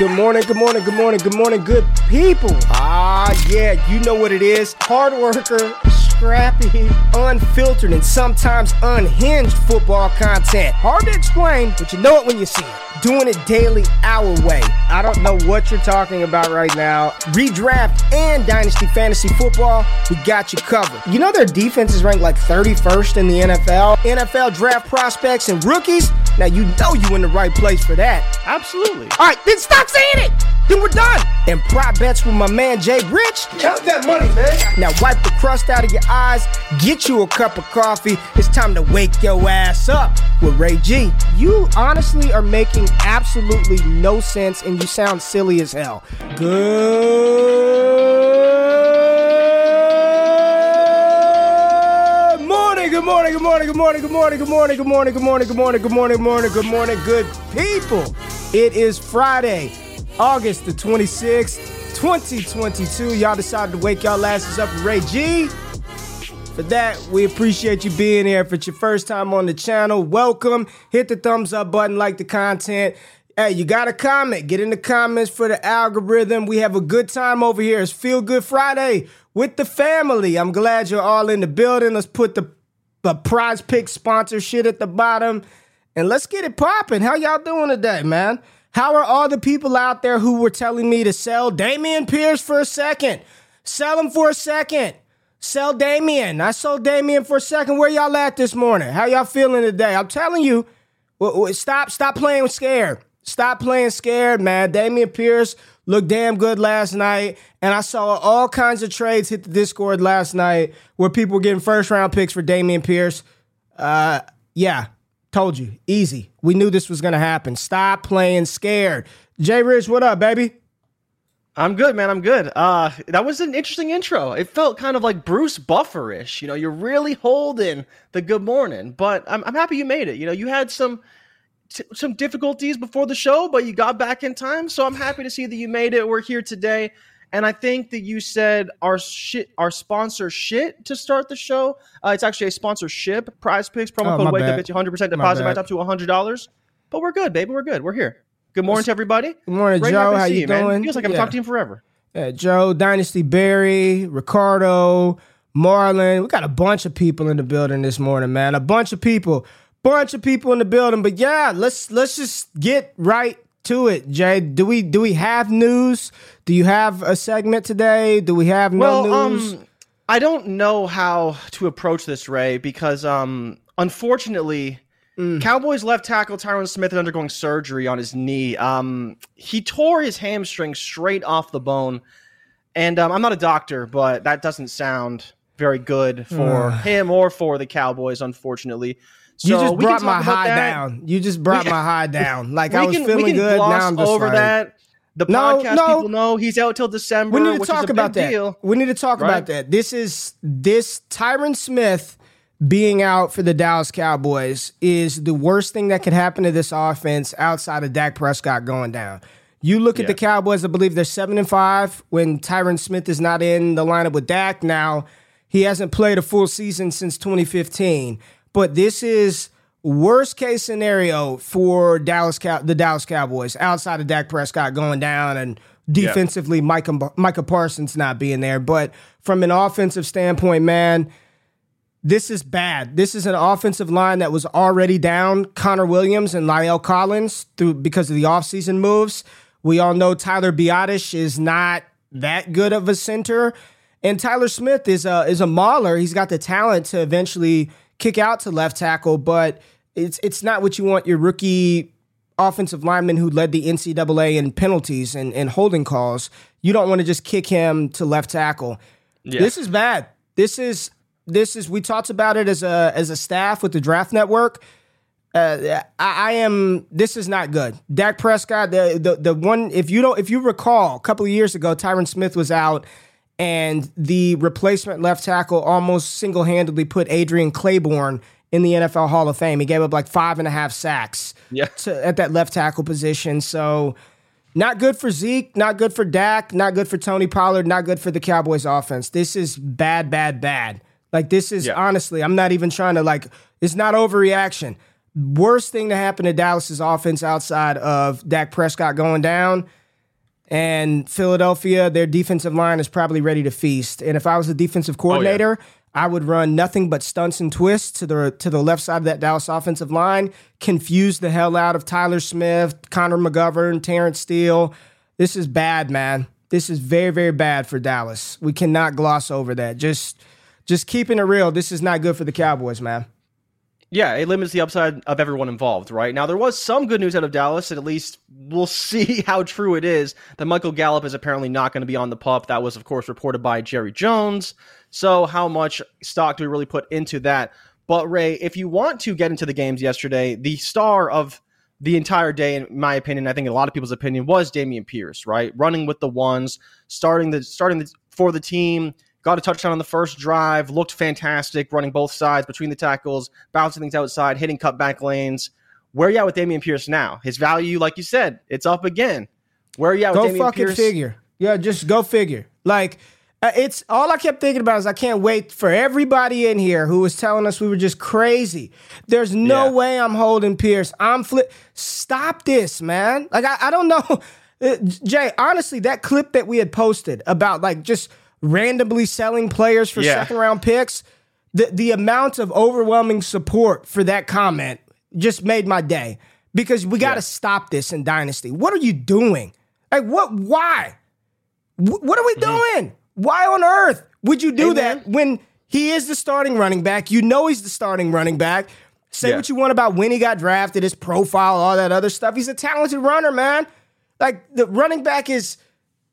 Good morning, good morning, good morning, good morning, good people. Ah, yeah, you know what it is. Hard worker, scrappy, unfiltered, and sometimes unhinged football content. Hard to explain, but you know it when you see it. Doing it daily our way. I don't know what you're talking about right now. Redraft and Dynasty Fantasy Football, we got you covered. You know their defense is ranked like 31st in the NFL. NFL draft prospects and rookies. Now you know you in the right place for that. Absolutely. All right, then stop saying it. Then we're done. And prop bets with my man Jay Rich. Count that money, man. Now wipe the crust out of your eyes, get you a cup of coffee. It's time to wake your ass up with Ray G. You honestly are making absolutely no sense and you sound silly as hell. Good morning, good morning, good morning, good morning, good morning, good morning, good morning, good morning, good morning, good morning, good morning, good people. It is Friday, August the 26th, 2022. Y'all decided to wake y'all asses up with Ray G. For that, we appreciate you being here. If it's your first time on the channel, welcome. Hit the thumbs up button, like the content. Hey, you got a comment? Get in the comments for the algorithm. We have a good time over here. It's Feel Good Friday with the family. I'm glad you're all in the building. Let's put the, the prize pick sponsor shit at the bottom and let's get it popping. How y'all doing today, man? How are all the people out there who were telling me to sell Dameon Pierce for a second? Sell him for a second. Sell Dameon. I sold Dameon for a second. Where y'all at this morning? How y'all feeling today? I'm telling you, stop, stop playing scared. Stop playing scared, man. Dameon Pierce looked damn good last night, and I saw all kinds of trades hit the Discord last night where people were getting first round picks for Dameon Pierce. Uh, yeah, told you, easy. We knew this was gonna happen. Stop playing scared. Jay Rich, what up, baby? I'm good, man. I'm good. Uh, that was an interesting intro. It felt kind of like Bruce Bufferish. You know, you're really holding the good morning, but I'm, I'm happy you made it. You know, you had some t- some difficulties before the show, but you got back in time. So I'm happy to see that you made it. We're here today. And I think that you said our shit, our sponsor shit to start the show. Uh, it's actually a sponsorship. Prize Picks promo Oh, code Wake Up gets you 100 percent deposit bad. match up to 100 dollars. But we're good, baby. We're good. We're here. Good morning to everybody. Good morning, Ray, Joe. How you man. doing? Feels like I've Yeah. talked to you forever. Yeah, Joe, Dynasty Barry, Ricardo, Marlon. We got a bunch of people in the building this morning, man. A bunch of people. Bunch of people in the building. But yeah, let's let's just get right to it, Jay. Do we do we have news? Do you have a segment today? Do we have no Well, news? um, I don't know how to approach this, Ray, because um, unfortunately, Mm. Cowboys left tackle Tyron Smith is undergoing surgery on his knee. Um, he tore his hamstring straight off the bone, and um, I'm not a doctor, but that doesn't sound very good for him or for the Cowboys, unfortunately. So you just brought my high that. down. You just brought We- my high down. Like I was can, feeling good. Now I'm just over like, that. The podcast no. people know he's out till December. We need to talk about that. Deal. We need to talk Right? about that. This is this Tyron Smith being out for the Dallas Cowboys is the worst thing that could happen to this offense outside of Dak Prescott going down. You look at the Cowboys, I believe they're seven and five when Tyron Smith is not in the lineup with Dak. Now, he hasn't played a full season since 2015. But this is worst case scenario for Dallas Cow- the Dallas Cowboys outside of Dak Prescott going down and defensively Micah, Micah Parsons not being there. But from an offensive standpoint, man, this is bad. This is an offensive line that was already down Connor Williams and La'el Collins through because of the offseason moves. We all know Tyler Biadasz is not that good of a center. And Tyler Smith is a is a mauler. He's got the talent to eventually kick out to left tackle, but it's it's not what you want your rookie offensive lineman who led the NCAA in penalties and, and holding calls. You don't want to just kick him to left tackle. This is bad. This is this is we talked about it as a as a staff with the draft network. Uh, I, I am. This is not good. Dak Prescott, the, the the one. If you don't, if you recall, a couple of years ago, Tyron Smith was out, and the replacement left tackle almost single handedly put Adrian Clayborn in the NFL Hall of Fame. He gave up like five and a half sacks Yeah. to, at that left tackle position. So not good for Zeke, not good for Dak, not good for Tony Pollard, not good for the Cowboys offense. This is bad, bad, bad. Like this is Yeah. honestly, I'm not even trying to like it's not overreaction. Worst thing to happen to Dallas's offense outside of Dak Prescott going down And Philadelphia, their defensive line is probably ready to feast. And if I was the defensive coordinator, oh, yeah. I would run nothing but stunts and twists to the to the left side of that Dallas offensive line, confuse the hell out of Tyler Smith, Connor McGovern, Terence Steele. This is bad, man. This is very, very bad for Dallas. We cannot gloss over that. Just just keeping it real, this is not good for the Cowboys, man. Yeah, it limits the upside of everyone involved, right? Now, there was some good news out of Dallas, and at least we'll see how true it is that Michael Gallup is apparently not going to be on the pup. That was, of course, reported by Jerry Jones. So, how much stock do we really put into that? But, Ray, if you want to get into the games yesterday, the star of the entire day, in my opinion, I think a lot of people's opinion, was Dameon Pierce, right? Running with the ones, starting the starting the, for the team got a touchdown on the first drive, looked fantastic, running both sides between the tackles, bouncing things outside, hitting cutback lanes. Where are you at with Dameon Pierce now? His value, like you said, it's up again. Where are you at go with Dameon fucking Pierce? figure. Yeah, just go figure. Like, uh, it's all I kept thinking about is I can't wait for everybody in here who was telling us we were just crazy. There's no yeah. way I'm holding Pierce. I'm flip. Stop this, man. Like I, I don't know, uh, Jay. Honestly, that clip that we had posted about like just randomly selling players for yeah. second round picks, the the amount of overwhelming support for that comment just made my day because we got to yeah. stop this in dynasty. What are you doing? Like what why? what are we mm-hmm. doing? Why on earth would you do that when he is the starting running back? You know he's the starting running back. Say yeah. what you want about when he got drafted, his profile, all that other stuff. He's a talented runner, man. Like the running back is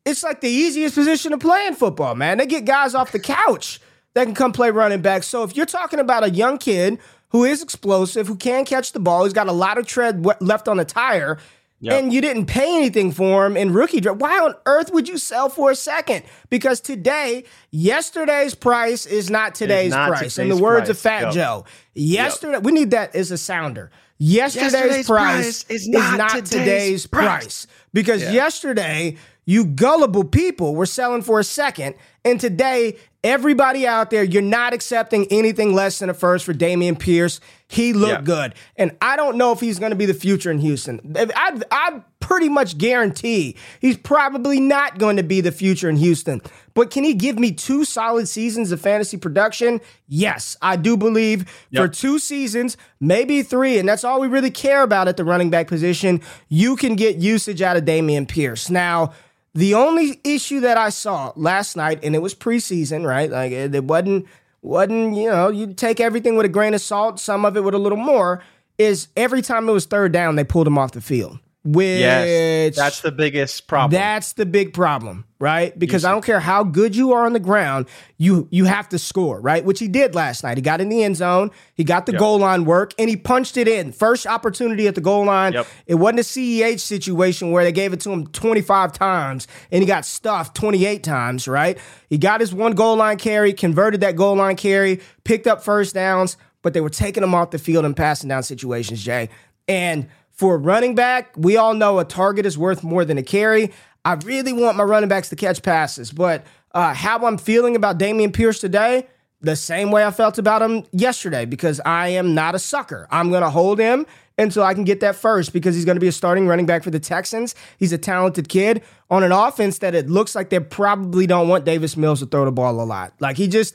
it's like the easiest position to play in football, man. They get guys off the couch that can come play running back. So if you're talking about a young kid who is explosive, who can catch the ball, who's got a lot of tread left on the tire, Yep. and you didn't pay anything for him in rookie draft. Why on earth would you sell for a second? Because today, yesterday's price is not today's not price. Today's in the words price. of Fat yep. Joe, yesterday yep. we need that as a sounder. Yesterday's, yesterday's price, price, is not, is not today's, today's, price. price. Because yeah. yesterday you gullible people were selling for a second. And today, everybody out there, you're not accepting anything less than a first for Dameon Pierce. He looked yeah. good. And I don't know if he's going to be the future in Houston. I, I pretty much guarantee he's probably not going to be the future in Houston. But can he give me two solid seasons of fantasy production? Yes, I do believe yep. for two seasons, maybe three, and that's all we really care about at the running back position. You can get usage out of Dameon Pierce. Now, the only issue that I saw last night, and it was preseason, right? Like it, it wasn't wasn't you know you take everything with a grain of salt, some of it with a little more. Is every time it was third down, they pulled him off the field. Which yes, that's the biggest problem. That's the big problem, right? Because I don't care how good you are on the ground, you you have to score, right? Which he did last night. He got in the end zone, he got the yep. goal line work, and he punched it in. First opportunity at the goal line. Yep. It wasn't a CEH situation where they gave it to him 25 times and he got stuffed 28 times, right? He got his one goal line carry, converted that goal line carry, picked up first downs, but they were taking him off the field in passing down situations, Jay. And for a running back, we all know a target is worth more than a carry. I really want my running backs to catch passes, but uh, how I'm feeling about Dameon Pierce today, the same way I felt about him yesterday, because I am not a sucker. I'm going to hold him until I can get that first because he's going to be a starting running back for the Texans. He's a talented kid on an offense that it looks like they probably don't want Davis Mills to throw the ball a lot. Like he just,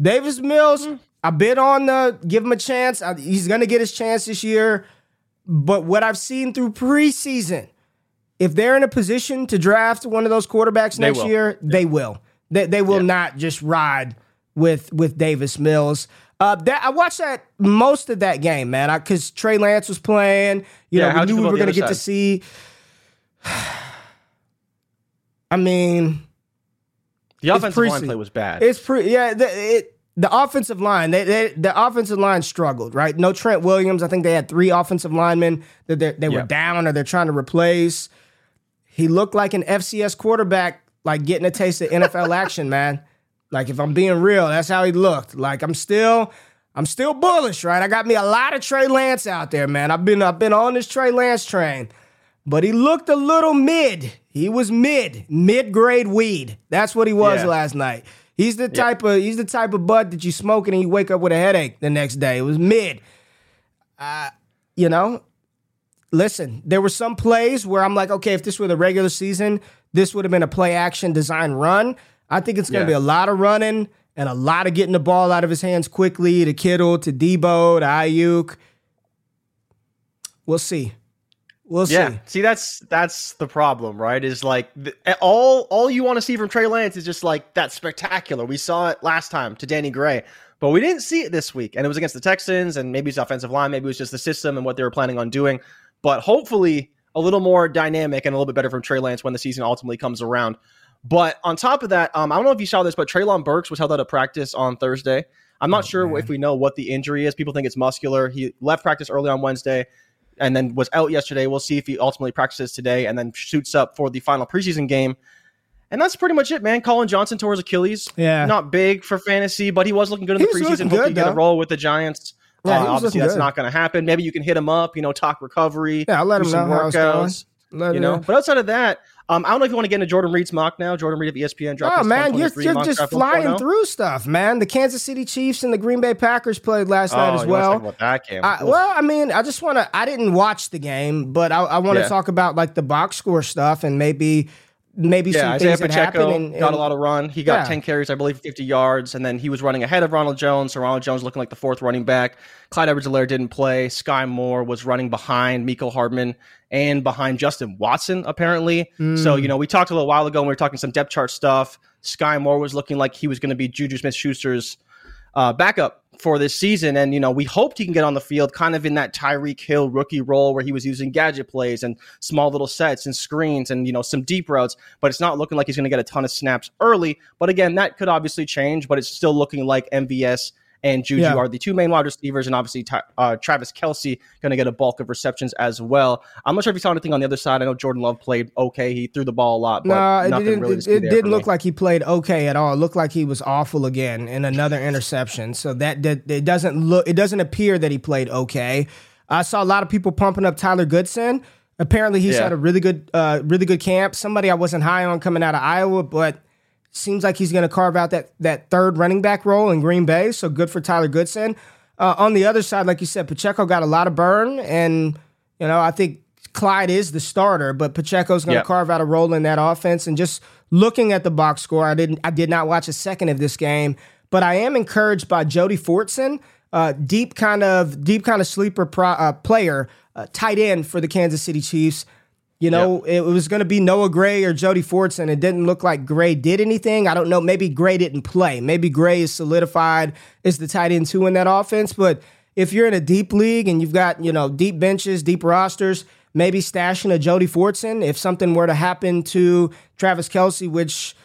Davis Mills, I bid on the give him a chance. He's going to get his chance this year. But what I've seen through preseason, if they're in a position to draft one of those quarterbacks they next will. year, yeah. they will. They, they will yeah. not just ride with with Davis Mills. Uh, that I watched that most of that game, man, because Trey Lance was playing. You yeah, know, we knew we were going to get side? to see. I mean, the offensive line play was bad. It's pretty. Yeah, the, it the offensive line, they, they, the offensive line struggled, right? No Trent Williams. I think they had three offensive linemen that they, they were down or they're trying to replace. He looked like an FCS quarterback, like getting a taste of NFL action, man. Like if I'm being real, that's how he looked. Like I'm still, I'm still bullish, right? I got me a lot of Trey Lance out there, man. I've been, I've been on this Trey Lance train, but he looked a little mid. He was mid, mid grade weed. That's what he was yeah. last night. He's the type of he's the type of bud that you smoke and you wake up with a headache the next day. It was mid. Uh, you know, listen, there were some plays where I'm like, okay, if this were the regular season, this would have been a play action design run. I think it's going to Yeah. be a lot of running and a lot of getting the ball out of his hands quickly to Kittle, to Deebo, to Aiyuk. We'll see. We'll Yeah. see. See, that's that's the problem, right? Is like the, all all you want to see from Trey Lance is just like that spectacular. We saw it last time to Danny Gray, but we didn't see it this week, and it was against the Texans, and maybe it's offensive line, maybe it was just the system and what they were planning on doing. But hopefully, a little more dynamic and a little bit better from Trey Lance when the season ultimately comes around. But on top of that, um, I don't know if you saw this, but Treylon Burks was held out of practice on Thursday. I'm not Oh, sure man. if we know what the injury is. People think it's muscular. He left practice early on Wednesday and then was out yesterday. We'll see if he ultimately practices today and then shoots up for the final preseason game. And that's pretty much it, man. Collin Johnson tore his Achilles. Yeah. Not big for fantasy, but he was looking good in He the preseason. Hopefully, good, get a roll with the Giants. Yeah, Uh, obviously, that's good. not going to happen. Maybe you can hit him up, you know, talk recovery. Yeah, I'll let him some know how it's going. workouts, Let You him know, but outside of that, um, I don't know if you want to get into Jordan Reid's mock now. Jordan Reid of ESPN dropped Oh his man, you're, you're just flying 1.0. through stuff, man. The Kansas City Chiefs and the Green Bay Packers played last night Oh, as you wanna well. talk about that game? I, well, I mean, I just want to. I didn't watch the game, but I, I want to Yeah. talk about like the box score stuff and maybe maybe Yeah, some Isaiah things that happen. Pacheco And, got a lot of run. He got Yeah. 10 carries, I believe, 50 yards, and then he was running ahead of Ronald Jones. So Ronald Jones looking like the fourth running back. Clyde Edwards-Helaire didn't play. Skyy Moore was running behind Mecole Hardman and behind Justin Watson, apparently. So, Hmm. you know, we talked a little while ago when we were talking some depth chart stuff. Skyy Moore was looking like he was going to be Juju Smith-Schuster's uh, backup for this season. And, you know, we hoped he can get on the field kind of in that Tyreek Hill rookie role where he was using gadget plays and small little sets and screens and, you know, some deep routes. But it's not looking like he's going to get a ton of snaps early. But again, that could obviously change, but it's still looking like MVS and Juju Yeah. are the two main wide receivers, and obviously uh, Travis Kelce going to get a bulk of receptions as well. I'm not sure if you saw anything on the other side. I know Jordan Love played okay; he threw the ball a lot, but it nothing didn't. really. it it didn't look me. like he played okay at all. It looked like he was awful again in another interception. So that, that it doesn't look. It doesn't appear that he played okay. I saw a lot of people pumping up Tyler Goodson. Apparently, he's Yeah. had a really good, uh, really good camp. Somebody I wasn't high on coming out of Iowa, but seems like he's going to carve out that that third running back role in Green Bay. So good for Tyler Goodson. Uh, on the other side, like you said, Pacheco got a lot of burn, and you know I think Clyde is the starter, but Pacheco's going to Yep. carve out a role in that offense. And just looking at the box score, I didn't, I did not watch a second of this game, but I am encouraged by Jody Fortson, uh, deep kind of deep kind of sleeper pro, uh, player, uh, tight end for the Kansas City Chiefs. You know, it was going to be Noah Gray or Jody Fortson. It didn't look like Gray did anything. I don't know. Maybe Gray didn't play. Maybe Gray is solidified as the tight end two in that offense. But if you're in a deep league and you've got, you know, deep benches, deep rosters, maybe stashing a Jody Fortson. If something were to happen to Travis Kelce, which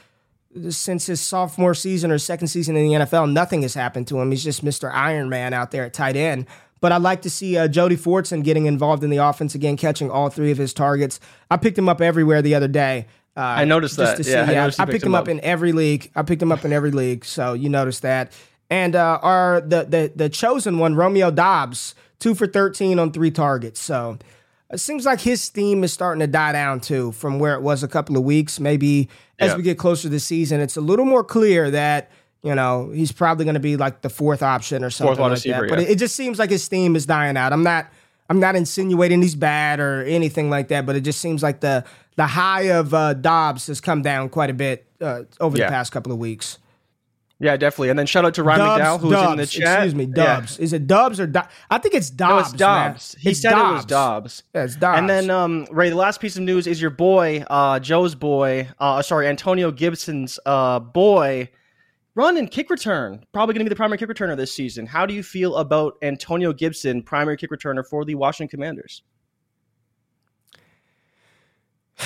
since his sophomore season or second season in the NFL, nothing has happened to him. He's just Mr. Iron Man out there at tight end. But I'd like to see uh, Jody Fortson getting involved in the offense again, catching all three of his targets. I picked him up everywhere the other day. Uh, I noticed that. to Yeah, I noticed I picked him up in every league. I picked him up in every league, so you noticed that. And uh, our the the the chosen one, Romeo Dobbs, two for thirteen on three targets. So it seems like his steam is starting to die down too, from where it was a couple of weeks. Maybe as Yeah. we get closer to the season, it's a little more clear that you know he's probably going to be like the fourth option or something like receiver, that. But yeah. it, it just seems like his steam is dying out. I'm not. I'm not insinuating he's bad or anything like that, but it just seems like the the high of uh, Dobbs has come down quite a bit uh, over Yeah. the past couple of weeks. Yeah, definitely. And then shout out to Ryan McDowell, who's Dubs, in the chat. excuse me, Yeah. Dubs. Is it Dubs or Dobbs? I think it's Dobbs. No, it's Dobbs. man. He It's said it was Dobbs. Yeah, it's Dobbs. And then, um, Ray, the last piece of news is your boy, uh, Joe's boy, uh, sorry, Antonio Gibson's uh, boy, run and kick return. Probably going to be the primary kick returner this season. How do you feel about Antonio Gibson, primary kick returner for the Washington Commanders?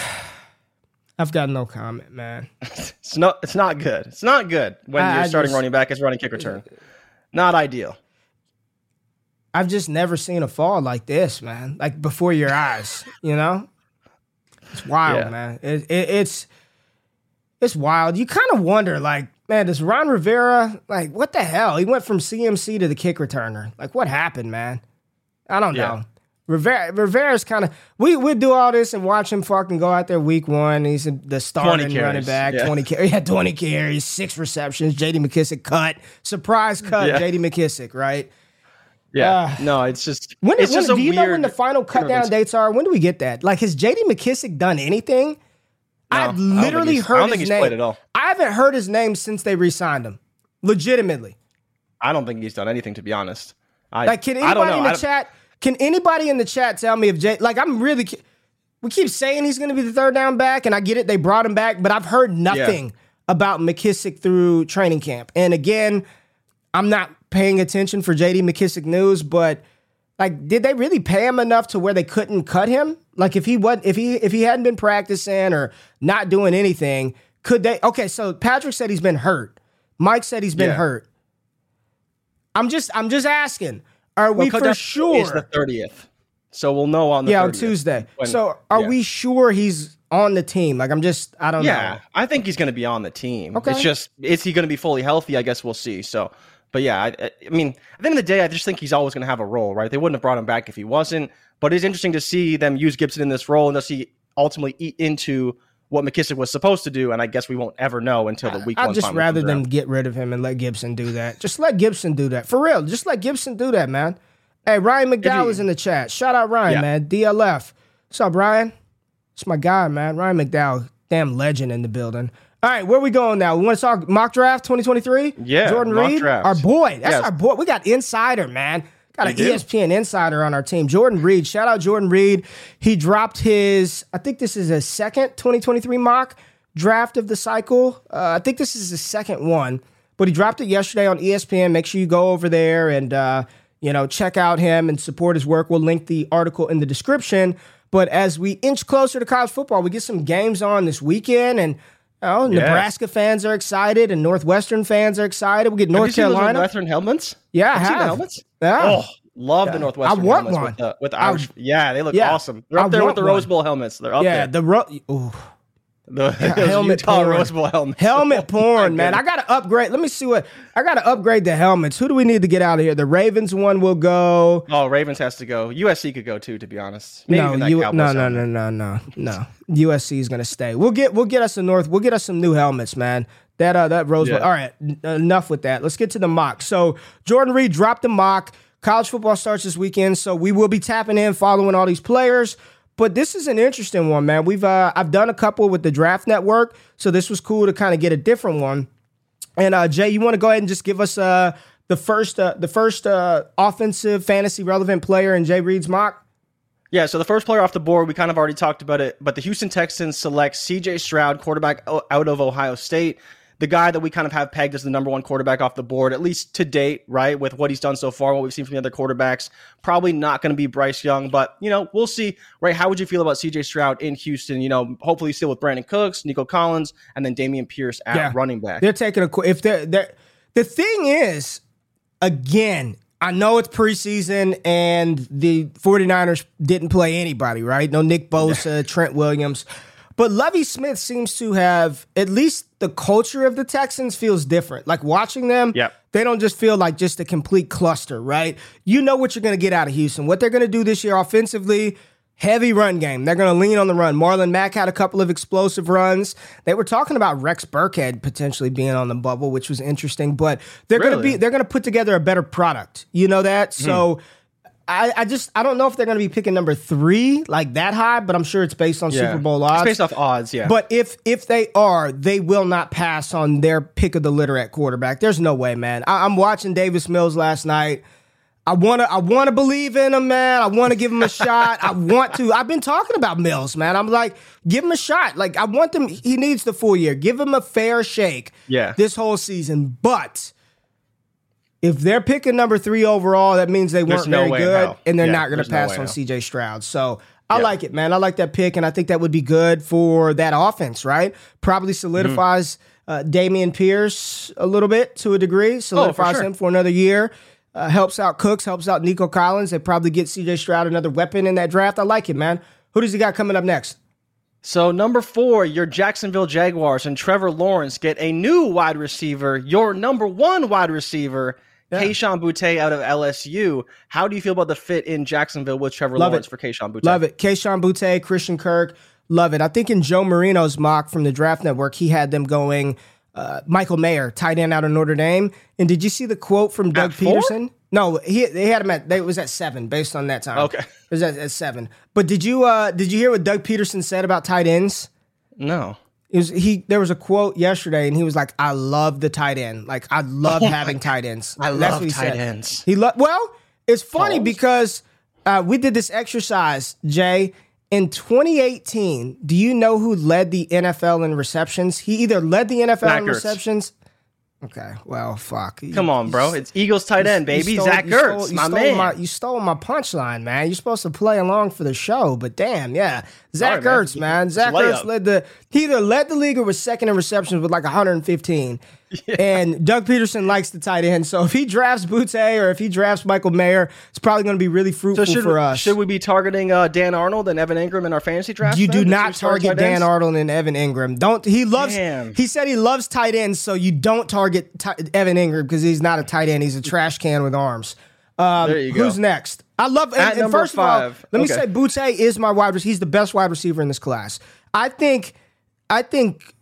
I've got no comment, man. It's not. It's not good. It's not good when I- you're I starting just- running back as running kick return. Uh, not ideal. I've just never seen a fall like this, man. Like before your eyes, you know. It's wild, Yeah. man. It, it, it's it's wild. You kind of wonder, like, man, does Ron Rivera like what the hell? He went from CMC to the kick returner. Like, what happened, man? I don't know. Yeah. Rivera, Rivera's kind of we we do all this and watch him fucking go out there week one. He's the starting running back, yeah. twenty carries, yeah, twenty carries, six receptions. J.D. McKissick cut, surprise cut. Yeah. J.D. McKissick, right? Yeah, uh, no, it's just when, it's when just do you weird, know when the final cut down dates are? When do we get that? Like, has J.D. McKissick done anything? No, I've literally heard his name. at all. I haven't heard his name since they re-signed him. Legitimately, I don't think he's done anything. To be honest, I, like can anybody in the chat? Can anybody in the chat tell me if Jay? Like, I'm really. We keep saying he's going to be the third down back, and I get it. They brought him back, but I've heard nothing yeah. about McKissick through training camp. And again, I'm not paying attention for JD McKissick news, but like, did they really pay him enough to where they couldn't cut him? Like, if he what if he if he hadn't been practicing or not doing anything, could they? Okay, so Patrick said he's been hurt. Mike said he's been yeah. hurt. I'm just I'm just asking. Are well, we for sure? It's the thirtieth, so we'll know on the yeah 30th. on Tuesday. When, so are yeah. we sure he's on the team? Like I'm just I don't yeah, know. Yeah, I think he's going to be on the team. Okay. It's just is he going to be fully healthy? I guess we'll see. So but yeah, I, I, mean, at the end of the day, I just think he's always going to have a role, right? They wouldn't have brought him back if he wasn't. But it's interesting to see them use Gibson in this role and does he ultimately eat into what McKissick was supposed to do? And I guess we won't ever know until the week. I'd just rather than get rid of him and let Gibson do that. Just let Gibson do that for real. Just let Gibson do that, man. Hey, Ryan McDowell is in the chat. Shout out Ryan, yeah. man. DLF. What's up, Ryan? It's my guy, man. Ryan McDowell, damn legend in the building. All right, where we going now? We want to talk mock draft 2023? Yeah. Jordan Reid, draft. our boy. That's yes. our boy. We got insider, man. Got an ESPN insider on our team. Jordan Reid. Shout out Jordan Reid. He dropped his, I think this is a second 2023 mock draft of the cycle. Uh, I think this is the second one, but he dropped it yesterday on ESPN. Make sure you go over there and, uh, you know, check out him and support his work. We'll link the article in the description. But as we inch closer to college football, we get some games on this weekend and Oh, yeah. Nebraska fans are excited, and Northwestern fans are excited. We get North Carolina. Northwestern helmets. Yeah, I have. helmets. Yeah. Oh, love yeah. the Northwestern. I want one with the, with the Irish. I, yeah, they look yeah, awesome. They're up I there with the Rose Bowl helmets. They're up yeah, there. the ro- the helmet Utah porn. Rose Bowl helmet. Helmet porn, man. I gotta upgrade. Let me see what I gotta upgrade the helmets. Who do we need to get out of here? The Ravens one will go. Oh, Ravens has to go. USC could go too, to be honest. Maybe no, you, no, no, no, no, no, no. USC is gonna stay. We'll get we'll get us a North. We'll get us some new helmets, man. That uh that Rose Bowl. Yeah. All right, enough with that. Let's get to the mock. So Jordan Reid dropped the mock. College football starts this weekend, so we will be tapping in, following all these players. But this is an interesting one, man. We've uh, I've done a couple with the Draft Network, so this was cool to kind of get a different one. And uh, Jay, you want to go ahead and just give us uh, the first uh, the first uh, offensive fantasy relevant player in Jay Reid's mock? Yeah, so the first player off the board, we kind of already talked about it, but the Houston Texans select CJ Stroud, quarterback out of Ohio State the guy that we kind of have pegged as the number one quarterback off the board, at least to date, right? With what he's done so far, what we've seen from the other quarterbacks. Probably not going to be Bryce Young, but, you know, we'll see, right? How would you feel about CJ Stroud in Houston? You know, hopefully still with Brandin Cooks, Nico Collins, and then Dameon Pierce at yeah. running back. They're taking a, if they're, they're, the thing is, again, I know it's preseason and the 49ers didn't play anybody, right? No Nick Bosa, Trent Williams. But Lovie Smith seems to have at least the culture of the Texans feels different. Like watching them, yep. they don't just feel like just a complete cluster, right? You know what you're going to get out of Houston. What they're going to do this year offensively, heavy run game. They're going to lean on the run. Marlon Mack had a couple of explosive runs. They were talking about Rex Burkhead potentially being on the bubble, which was interesting, but they're really? going to be they're going to put together a better product. You know that? Mm. I, I just I don't know if they're going to be picking number three like that high, but I'm sure it's based on yeah. Super Bowl odds. It's based off odds, yeah. But if if they are, they will not pass on their pick of the litter at quarterback. There's no way, man. I, am watching Davis Mills last night. I wanna I wanna believe in him, man. I wanna give him a shot. I want to. I've been talking about Mills, man. I'm like, give him a shot. Like I want them. He needs the full year. Give him a fair shake. Yeah. This whole season, but if they're picking number three overall, that means they weren't very good, and they're yeah, not going to pass no on CJ Stroud. So I yeah. like it, man. I like that pick, and I think that would be good for that offense, right? Probably solidifies mm-hmm. uh, Dameon Pierce a little bit to a degree, solidifies oh, for sure. him for another year. Uh, helps out Cooks, helps out Nico Collins. They probably get CJ Stroud another weapon in that draft. I like it, man. Who does he got coming up next? So number four, your Jacksonville Jaguars and Trevor Lawrence get a new wide receiver, your number one wide receiver yeah. Kayshon Boutte out of LSU. How do you feel about the fit in Jacksonville with Trevor Love Lawrence it. for Kayshon Boutte? Love it. Kayshon Boutte, Christian Kirk. Love it. I think in Joe Marino's mock from the Draft Network, he had them going uh, Michael Mayer, tight end out of Notre Dame. And did you see the quote from Doug Pederson? No, he they had him at they was at seven based on that time. Okay. it was at, at seven. But did you uh did you hear what Doug Pederson said about tight ends? No. It was he there was a quote yesterday and he was like, I love the tight end. Like I love having tight ends. I That's love what he tight said. ends. He lo- well, it's funny Pause. because uh, we did this exercise, Jay. In 2018, do you know who led the NFL in receptions? He either led the NFL Zach in Ertz. receptions. Okay, well, fuck. Come on, bro. It's Eagles tight end, baby. You stole- Zach you stole- Ertz, my man. My, you stole my punchline, man. You're supposed to play along for the show, but damn, yeah. Zach Sorry, man. Ertz, man. It's Zach. Ertz led the he either led the league or was second in receptions with like 115. And Doug Pederson likes the tight end, so if he drafts Boutte or if he drafts Michael Mayer, it's probably going to be really fruitful so should, for us. should we be targeting uh, Dan Arnold and Evan Engram in our fantasy draft? you then? do not target Dan? Arnold and Evan Engram. Don't he loves? Damn. He said he loves tight ends, so you don't target ti- Evan Engram because he's not a tight end. He's a trash can with arms. Um, There you go. Who's next? I love. And, and first of all, five. let me say Boutte is my wide receiver. He's the best wide receiver in this class. I think. I think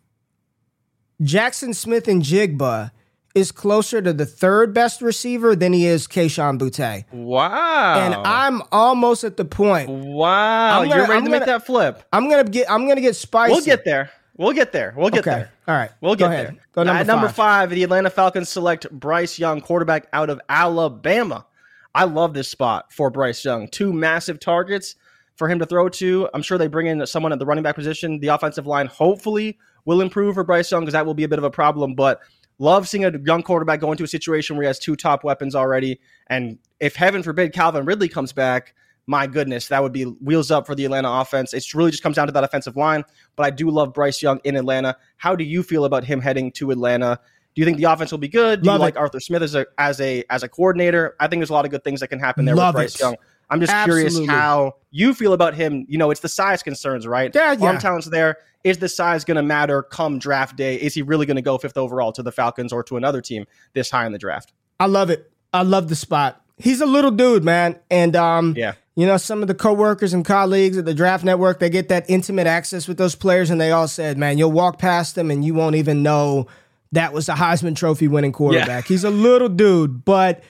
Jaxon Smith-Njigba is closer to the third best receiver than he is Kayshon Boutte. Wow. And I'm almost at the point. wow. Gonna- You're ready I'm to make gonna- that flip. I'm gonna get. I'm gonna get spicy. We'll get there. We'll get there. We'll get Okay. there. All right. We'll Go get there. Go number At number five. five, the Atlanta Falcons select Bryce Young, quarterback out of Alabama. I love this spot for Bryce Young. Two massive targets for him to throw to. I'm sure they bring in someone at the running back position. The offensive line hopefully will improve for Bryce Young because that will be a bit of a problem. But love seeing a young quarterback go into a situation where he has two top weapons already. And if heaven forbid Calvin Ridley comes back, my goodness, that would be wheels up for the Atlanta offense. It really just comes down to that offensive line. But I do love Bryce Young in Atlanta. How do you feel about him heading to Atlanta? Do you think the offense will be good? Do Love you like it. Arthur Smith as a as a as a coordinator? I think there's a lot of good things that can happen there Love with Bryce it. Young. I'm just curious how you feel about him. You know, it's the size concerns, right? Yeah, yeah. Arm talent's there. Is the size going to matter come draft day? Is he really going to go fifth overall to the Falcons or to another team this high in the draft? I love it. I love the spot. He's a little dude, man, and um, Yeah. you know, some of the coworkers and colleagues at the Draft Network, they get that intimate access with those players, and they all said, "Man, you'll walk past them and you won't even know that was a Heisman Trophy winning quarterback." He's a little dude, but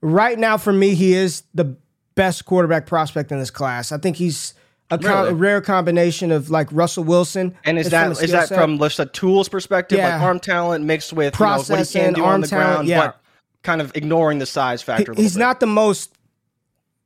right now for me, he is the best quarterback prospect in this class. I think he's a, com- Really? a rare combination of like Russell Wilson. And is that is skill set. from just a tools perspective, Yeah. like arm talent mixed with you know, what he Processing, can do on arm the talent, ground, yeah. but kind of ignoring the size factor. a he's bit. not the most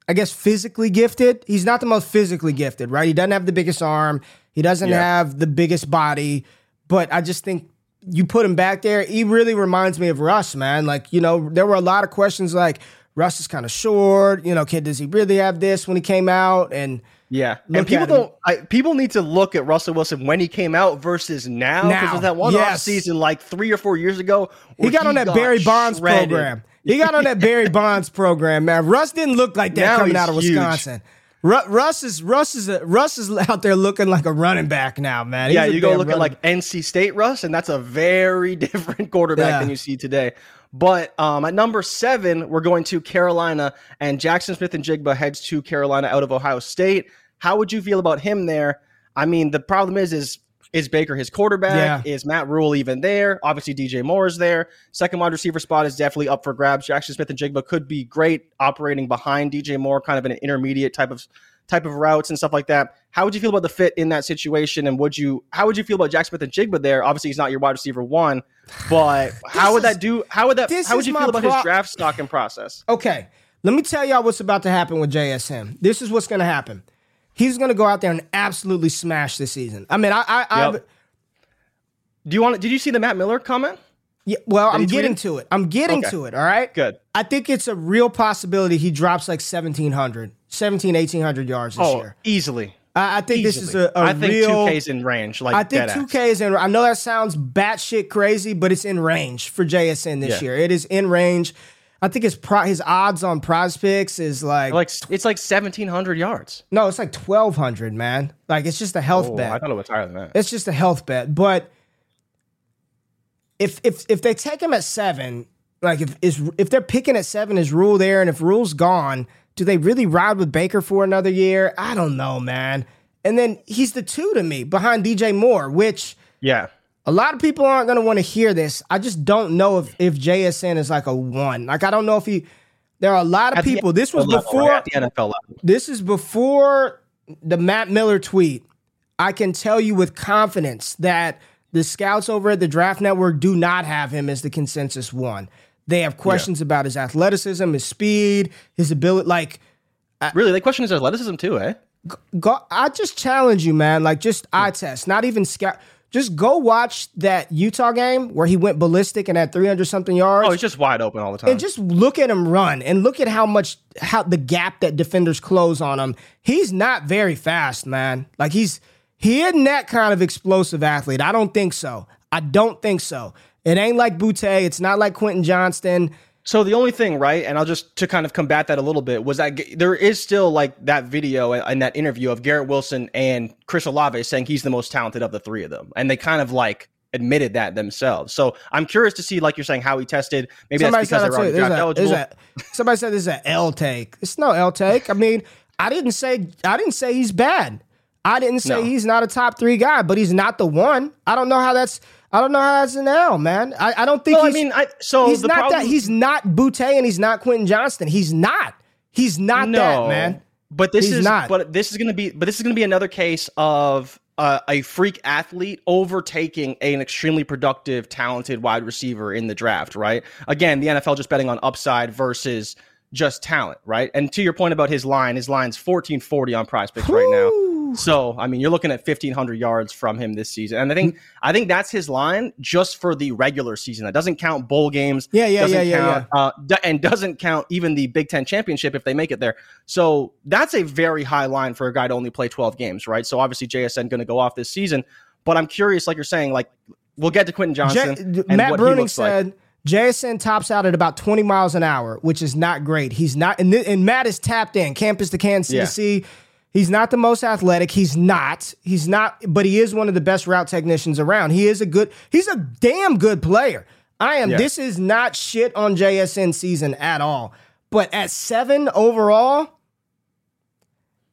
i guess physically gifted he's not the most physically gifted right he doesn't have the biggest arm he doesn't Yeah. have the biggest body but i just think you put him back there he really reminds me of russ man like you know there were a lot of questions like russ is kind of short you know kid does he really have this when he came out and Yeah, and people don't. I, people need to look at Russell Wilson when he came out versus now. Because of that one yes. off season, like three or four years ago, he got on that Barry Bonds shredded. program. He got on that Barry Bonds program, man. Russ didn't look like that Now coming out of. Wisconsin. Ru- Russ is Russ is a, Russ is out there looking like a running back now, man. Yeah, He's a you go look at like NC State Russ, and that's a very different quarterback Yeah. than you see today. But um, at number seven, we're going to Carolina, and Jaxon Smith-Njigba heads to Carolina out of Ohio State. How would you feel about him there? I mean, the problem is, is is Baker his quarterback? Is Matt Rhule even there? Obviously, DJ Moore is there. Second wide receiver spot is definitely up for grabs. Jaxon Smith-Njigba could be great operating behind DJ Moore, kind of in an intermediate type of type of routes and stuff like that. How would you feel about the fit in that situation? And would you how would you feel about Jaxon Smith-Njigba there? Obviously, he's not your wide receiver one, but how would is- that do? How would that? this How would you feel about pro- his draft stock and process? Okay, let me tell y'all what's about to happen with JSN. This is what's going to happen. He's going to go out there and absolutely smash this season. I mean, I, I, I Yep. Do you want? Did you see the Matt Miller comment? yeah, well, I'm getting to it. I'm getting Okay. to it. All right. Good. I think it's a real possibility he drops like 1700, 17, 1800 yards this Oh, year. easily. I, I think this is Easily. a, a I think real. 2K's in range. Like I think dead two ass. K is in. I know that sounds batshit crazy, but it's in range for JSN this Yeah. year. It is in range. I think his pri- his odds on Prize Picks is like, Like it's like seventeen hundred yards. no, it's like twelve hundred, man. Like it's just a health Oh, bet. I thought it was higher than that. It's just a health bet. But if if if they take him at seven, like if is if they're picking at seven, is Rhule there? And if Rhule's gone, do they really ride with Baker for another year? I don't know, man. And then he's the two to me behind DJ Moore, which Yeah. a lot of people aren't going to want to hear this. I just don't know if if JSN is like a one. Like I don't know if he. There are a lot of At the people. This was level, before right? The NFL level. this is before the Matt Miller tweet. I can tell you with confidence that the scouts over at the Draft Network do not have him as the consensus one. They have questions about his athleticism, his speed, his ability. Like, Really, they question his athleticism too, eh? go, I just challenge you, man. Like, just eye test, not even scout. Just go watch that Utah game where he went ballistic and had 300 something yards. Oh, he's just wide open all the time. and just look at him run and look at how much how the gap that defenders close on him. He's not very fast, man. Like he's he isn't that kind of explosive athlete. I don't think so. I don't think so. It ain't like Boutte. It's not like Quentin Johnston. So the only thing, right, and I'll just to kind of combat that a little bit was that there is still like that video and that interview of Garrett Wilson and Chris Olave saying he's the most talented of the three of them, and they kind of like admitted that themselves. So I'm curious to see, like you're saying, how he tested. Maybe Somebody that's because they're draft a, eligible. a, somebody said this is an L take. It's no L take. I mean, I didn't say I didn't say he's bad. I didn't say No. he's not a top three guy, but he's not the one. I don't know how that's. I don't know how that's an L, man. I, I don't think well, I he's. mean, I, so he's not problem, that. He's not Boutte and he's not Quentin Johnston. He's not. He's not that, man. But this He's is not. but this is going to be but this is going to be another case of uh, a freak athlete overtaking an extremely productive, talented wide receiver in the draft. Right? Again, the NFL just betting on upside versus just talent. Right? And to your point about his line, his line's fourteen forty on Prize Picks right now. So I mean, you're looking at 1,500 yards from him this season, and I think I think that's his line just for the regular season. That doesn't count bowl games. Yeah, yeah, yeah, yeah, count, Uh, d- and doesn't count even the Big Ten championship if they make it there. So that's a very high line for a guy to only play 12 games, right? So obviously JSN going to go off this season, but I'm curious, like you're saying, like we'll get to Quentin Johnston. J- and Matt Bruning looks like. said JSN tops out at about 20 miles an hour, which is not great. He's not, and, th- and Matt is tapped in campus to Kansas Yeah. City. He's not the most athletic. He's not. He's not, but he is one of the best route technicians around. He is a good, he's a damn good player. I am, Yeah. this is not shit on JSN season at all. But at seven overall,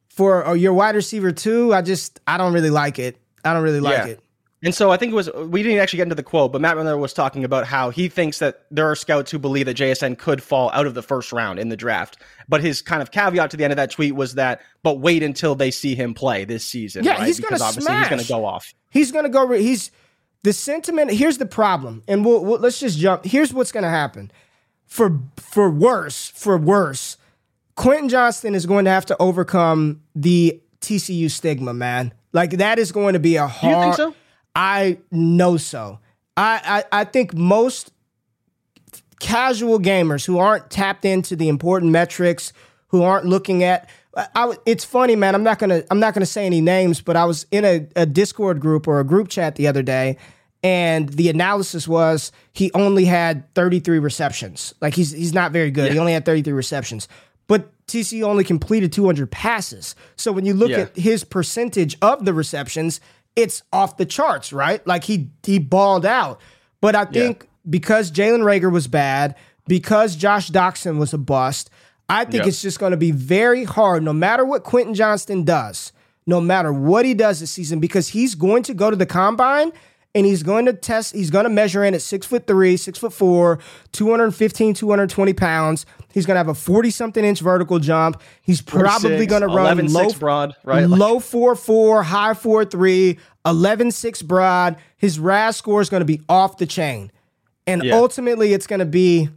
for your wide receiver two, I just, I don't really like it. I don't really like Yeah. it. And so I think it was we didn't actually get into the quote, but Matt Miller was talking about how he thinks that there are scouts who believe that JSN could fall out of the first round in the draft. But his kind of caveat to the end of that tweet was that, but wait until they see him play this season. Yeah, right? he's gonna obviously he's going smash. to go off. He's gonna go. Re- he's the sentiment. Here's the problem, and we'll, we'll let's just jump. Here's what's gonna happen. For for worse, for worse, Quentin Johnston is going to have to overcome the TCU stigma, man. Like that is going to be a you hard. think so? I know so. I, I I think most casual gamers who aren't tapped into the important metrics, who aren't looking at. I, it's funny, man. I'm not gonna I'm not gonna say any names, but I was in a, a Discord group or a group chat the other day, and the analysis was he only had 33 receptions. Like he's he's not very good. He only had 33 receptions, but TCU only completed 200 passes. So when you look Yeah. at his percentage of the receptions, it's off the charts, right? Like he he balled out. But I think because Jalen Reagor was bad, because Josh Doctson was a bust, I think Yep. it's just going to be very hard, no matter what Quentin Johnston does, no matter what he does this season, because he's going to go to the combine and he's going to test, he's going to measure in at six foot three, six foot four, 215, 220 pounds. He's going to have a 40 something inch vertical jump. He's probably going to run 11'6" low, broad, right? Low 4 4, high 4 3, 11 6 broad. His RAS score is going to be off the chain. And Yeah. ultimately, it's going to be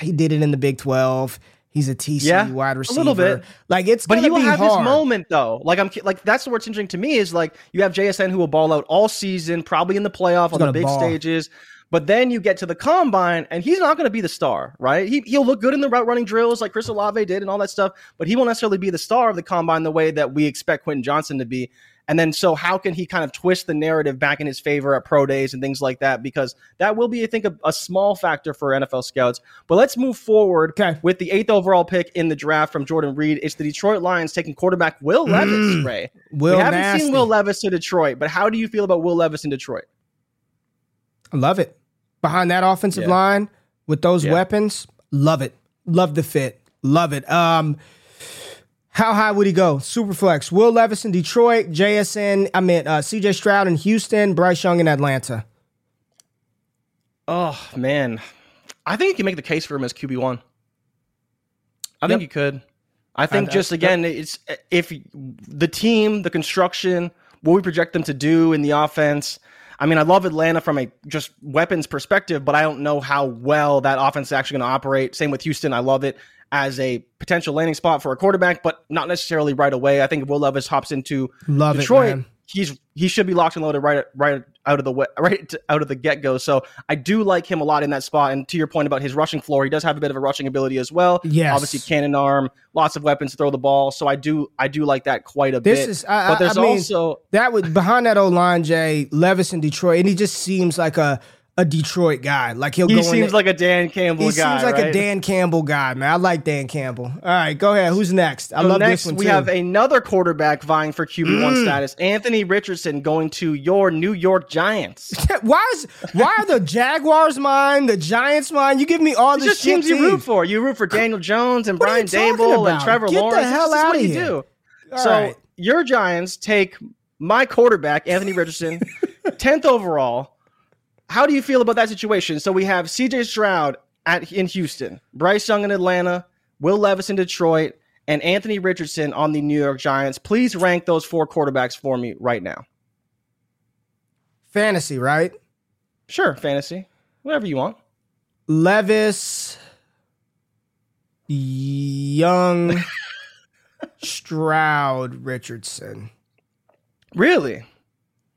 he did it in the Big 12. He's a TCU Yeah, wide receiver. a little bit. Like it's But he will be have hard. his moment though. Like I'm like that's the what's interesting to me is like you have JSN who will ball out all season, probably in the playoff on the big ball. stages. But then you get to the combine, and he's not going to be the star, right? He he'll look good in the route running drills like Chris Olave did and all that stuff, but he won't necessarily be the star of the combine the way that we expect Quentin Johnston to be. And then, so how can he kind of twist the narrative back in his favor at pro days and things like that? Because that will be, I think, a, a small factor for NFL scouts. But let's move forward Okay. with the eighth overall pick in the draft from Jordan Reid. It's the Detroit Lions taking quarterback Will Levis. Ray, Mm. Will we haven't Nasty. seen Will Levis to Detroit, but how do you feel about Will Levis in Detroit? I love it. Behind that offensive Yeah. line with those Yeah. weapons, love it. Love the fit. Love it. Um how high would he go? Superflex. Will Levis in Detroit, JSN, I mean uh, CJ Stroud in Houston, Bryce Young in Atlanta. Oh man, I think you can make the case for him as QB one. I think you could. I think I- just I- again, it's if the team, the construction, what we project them to do in the offense. I mean, I love Atlanta from a just weapons perspective, but I don't know how well that offense is actually going to operate. Same with Houston. I love it as a potential landing spot for a quarterback, but not necessarily right away. I think if Will Levis hops into Love Detroit, it, he's he should be locked and loaded right right out of the way, right out of the get go. So I do like him a lot in that spot. And to your point about his rushing floor, he does have a bit of a rushing ability as well. Yes. obviously cannon arm, lots of weapons to throw the ball. So I do I do like that quite a This bit. is I, but there's I mean, also that would behind that old line, Jay Levis in Detroit, and he just seems like a a Detroit guy. Like he'll he seems like a Dan Campbell he guy. seems like a? Dan Campbell guy, man. I like Dan Campbell. All right, go ahead. Who's next? I So love next, this one we too. have another quarterback vying for QB Mm. one status, Anthony Richardson, going to your New York Giants. why is why are the Jaguars mine, the Giants mine? You give me all the just teams shit you root for. You root for Daniel Jones and What Brian Daboll and? Trevor Get the Lawrence. hell this is outta what you here. do. All so right. your Giants take my quarterback, Anthony Richardson, 10th overall. How do you feel about that situation? So we have CJ Stroud at in Houston, Bryce Young in Atlanta, Will Levis in Detroit, and Anthony Richardson on the New York Giants. Please rank those four quarterbacks for me right now. fantasy, right? Sure, fantasy. Whatever you want. Levis, Young, Stroud, Richardson. Really?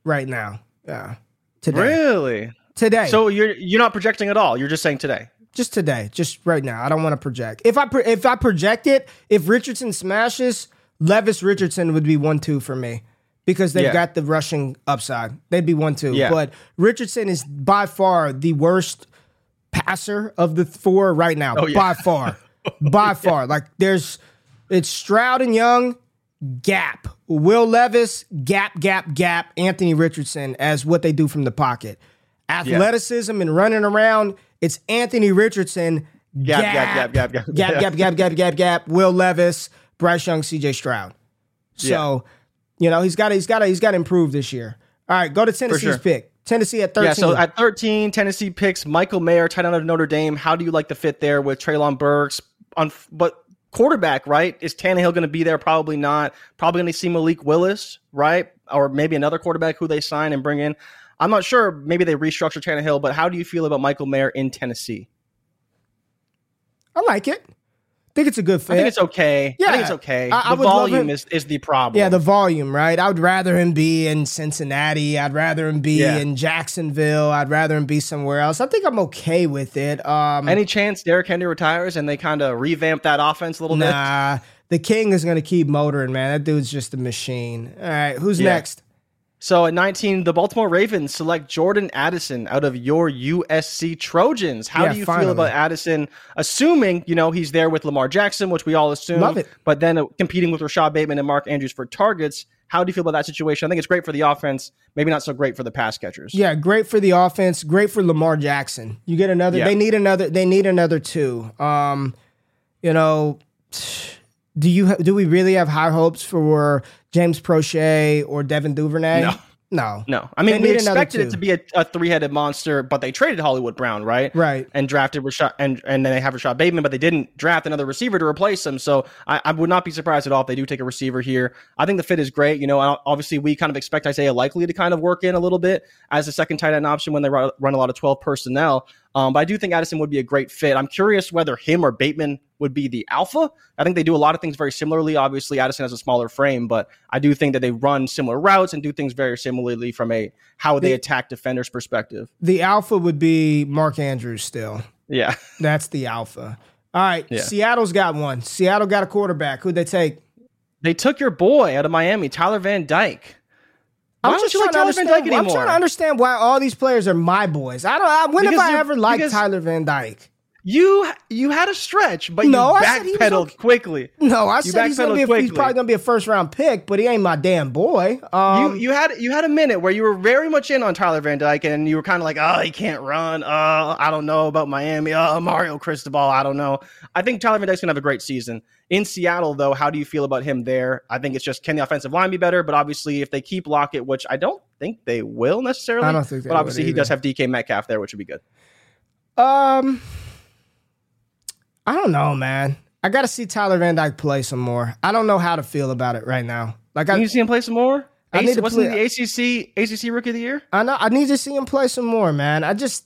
Right now, yeah, today, Really? Today. So you're you're not projecting at all. You're just saying today. just today, just right now. I don't want to project. If I pro- if I project it, if Richardson smashes, Levis Richardson would be one two for me because they've Yeah. got the rushing upside. They'd be one two. Yeah. But Richardson is by far the worst passer of the four right now. Oh, yeah. By far, oh, by far. Like there's it's Stroud and Young. Gap. Will Levis, gap, gap, gap. Anthony Richardson as what they do from the pocket. Athleticism and running around, it's Anthony Richardson. Gap, gap, gap, gap, gap. gap, gap, gap, gap, gap, gap. Will Levis, Bryce Young, C.J. Stroud. So, you know, he's got he's got he's got to improve this year. All right, go to Tennessee's pick. Tennessee at thirteen. Yeah, so at 13, Tennessee picks Michael Mayer, tight end of Notre Dame. How do you like the fit there with Treylon Burks? On, but quarterback, right? Is Tannehill going to be there? Probably not. Probably going to see Malik Willis, right? Or maybe another quarterback who they sign and bring in. I'm not sure. Maybe they restructure Tannehill, but how do you feel about Michael Mayer in Tennessee? I like it. I think it's a good fit. I think it's okay. Yeah, I think it's okay. I- I the volume is, is the problem. Yeah, the volume, right? I would rather him be in Cincinnati. I'd rather him be Yeah. in Jacksonville. I'd rather him be somewhere else. I think I'm okay with it. Um, Any chance Derrick Henry retires and they kind of revamp that offense a little bit? nah, the king is going to keep motoring, man. That dude's just a machine. All right, who's Yeah. next? So at 19, the Baltimore Ravens select Jordan Addison out of your USC Trojans. How Yeah, do you finally. feel about Addison, assuming, you know, he's there with Lamar Jackson, which we all assume. Love it. But then uh, competing with Rashad Bateman and Mark Andrews for targets. How do you feel about that situation? I think it's great for the offense, maybe not so great for the pass catchers. Yeah, great for the offense. Great for Lamar Jackson. You get another. Yeah. They need another. They need another two. Um, you know, do you ha- do we really have high hopes for James Proche or Devin Duvernay? No. no, No, I mean They we expected it to be a, a three-headed monster, but they traded Hollywood Brown, right? Right. And drafted Rashad, and and then they have Rashad Bateman, but they didn't draft another receiver to replace him. So I, I would not be surprised at all if they do take a receiver here. I think the fit is great. You know, obviously we kind of expect Isaiah Likely to kind of work in a little bit as a second tight end option when they run, run a lot of twelve personnel. Um, but I do think Addison would be a great fit. I'm curious whether him or Bateman would be the alpha. I think they do a lot of things very similarly. Obviously, Addison has a smaller frame, but I do think that they run similar routes and do things very similarly from a how they They- attack defenders perspective. the alpha would be Mark Andrews. Still, Yeah. that's the alpha. All right, Yeah. Seattle's got one. Seattle got a quarterback. Who'd they take? They took your boy out of Miami, Tyler Van Dyke. Why I'm just trying to Tyler Van understand. Dyke I'm trying to understand why all these players are my boys. I don't. I, when Because have I ever liked Tyler Van Dyke? You you had a stretch, but No, you backpedaled okay. quickly. No, I You said he's gonna be. A, he's probably gonna be a first round pick, but he ain't my damn boy. Um, you you had you had a minute where you were very much in on Tyler Van Dyke, and you were kind of like, oh, he can't run. Uh, I don't know about Miami. Uh, Mario Cristobal. I don't know. I think Tyler Van Dyke's gonna have a great season in Seattle, though. How do you feel about him there? I think it's just can the offensive line be better? But obviously, if they keep Lockett, which I don't think they will necessarily, I don't think they but obviously he does have DK Metcalf there, which would be good. um, I don't know, man. I got to see Tyler Van Dyke play some more. I don't know how to feel about it right now. Like I Can you see him play some more? I need to wasn't play- he the ACC ACC Rookie of the Year? I know I need to see him play some more, man. I just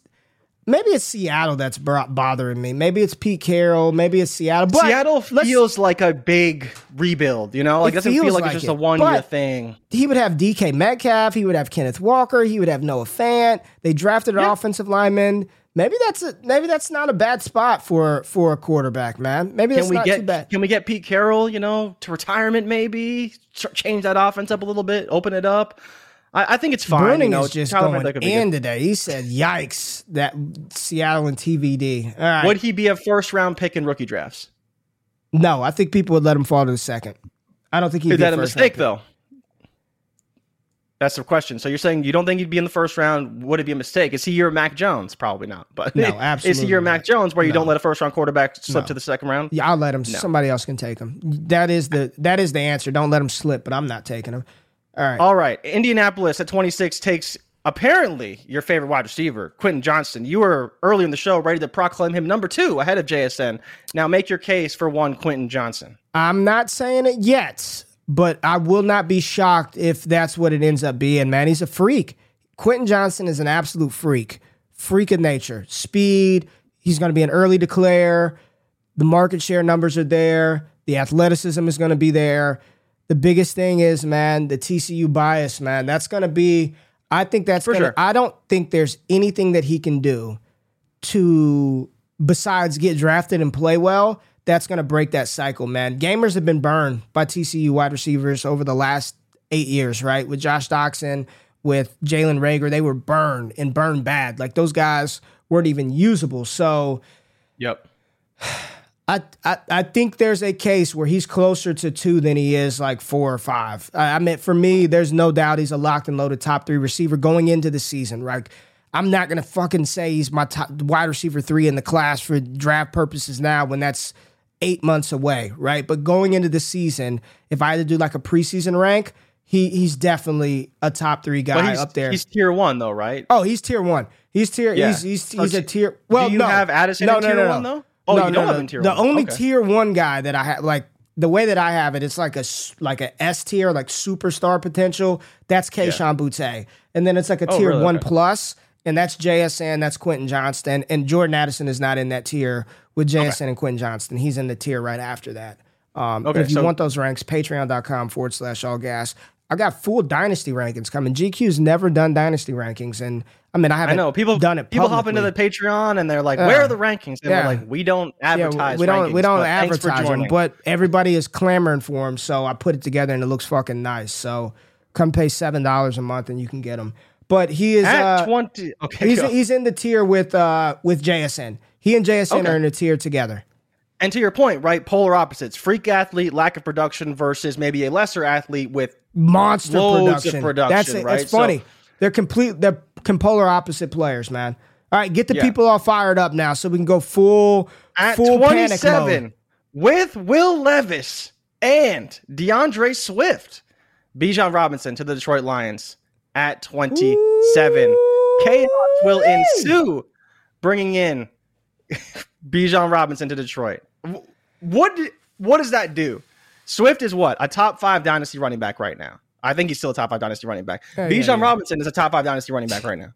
maybe it's Seattle that's bothering me. Maybe it's Pete Carroll. Maybe it's Seattle. But Seattle feels like a big rebuild, you know? Like It doesn't feel like, like it's just it, a one year thing. he would have DK Metcalf. He would have Kenneth Walker. He would have Noah Fant. They drafted an Yeah. offensive lineman. Maybe that's a maybe that's not a bad spot for for a quarterback, man. Maybe that's Can we not too get bad. can we get Pete Carroll, you know, to retirement maybe? Ch- Change that offense up a little bit, open it up. I, I think it's fine. Bruning you know, is just Tyler going Dyke would be in today. He said, "Yikes!" That Seattle and TVD. All right. Would he be a first round pick in rookie drafts? no, I think people would let him fall to the second. I don't think he'd Is be that a first mistake though? That's the question. So you're saying you don't think he'd be in the first round? Would it be a mistake? Is he your Mac Jones? Probably not. But No, absolutely. Is he your Mac. Jones where you No. don't let a first round quarterback slip No. to the second round? Yeah, I'll let him. Somebody else can take him. That is the that is the answer. Don't let him slip. But I'm not taking him. All right. All right. Indianapolis at 26 takes apparently your favorite wide receiver, Quentin Johnston. You were early in the show ready to proclaim him number two ahead of JSN. Now make your case for one Quentin Johnston. I'm not saying it yet, but I will not be shocked if that's what it ends up being, man. He's a freak. Quentin Johnston is an absolute freak. Freak of nature. Speed. He's going to be an early declare. The market share numbers are there. The athleticism is going to be there. The biggest thing is, man, the TCU bias, man. That's going to be, I think that's For to, sure. I don't think there's anything that he can do to besides get drafted and play well, that's going to break that cycle, man. Gamers have been burned by TCU wide receivers over the last eight years, right? With Josh Doctson, with Jalen Reagor, they were burned and burned bad. Like those guys weren't even usable. So Yep. I, I I think there's a case where he's closer to two than he is like four or five. I, I mean, for me, there's no doubt he's a locked and loaded top three receiver going into the season. Right? I'm not gonna fucking say he's my top wide receiver three in the class for draft purposes now when that's eight months away. Right? But going into the season, if I had to do like a preseason rank, he he's definitely a top three guy up there. He's tier one though, right? Oh, he's tier one. He's tier. Yeah. He's he's, he's a tier. Well, do you no, have Addison no, in no, tier no, one, no. though? Oh, no, you don't no. have him tier The one. The only Okay. tier one guy that I have, like the way that I have it, it's like a s- like a S tier, like superstar potential. That's Kayshon Boutte, and then it's like a Oh, tier really? one Okay. plus, and that's JSN. That's Quentin Johnston, and Jordan Addison is not in that tier with JSN and Quentin Johnston. He's in the tier right after that. Um, Okay, if you so- want those ranks, patreon.com forward slash all gas. I got full dynasty rankings coming. GQ's never done dynasty rankings, and I mean I haven't I know people done it. People hop into the. Patreon and they're like, "Where are the rankings?" And Yeah. we're like, "We don't advertise. Yeah, we don't we don't advertise them, but everybody is clamoring for them. So I put it together and it looks fucking nice. So come pay seven dollars a month and you can get them. But he is at uh, twenty, okay, he's he's in the tier with uh with JSN. He and JSN Okay. are in a tier together. And to your point, right? Polar opposites: freak athlete, lack of production, versus maybe a lesser athlete with Monster production. production, That's it. right? That's funny. So- they're complete. They're polar opposite players, man. All right, get the Yeah. people all fired up now, so we can go full at full panic mode. with Will Levis and DeAndre Swift. Bijan Robinson to the Detroit Lions at twenty-seven. Chaos will ensue, bringing in Bijan Robinson to Detroit. What what does that do? Swift is what a top five dynasty running back right now. I think he's still a top five dynasty running back. Oh, yeah, Bijan yeah, yeah. Robinson is a top five dynasty running back right now.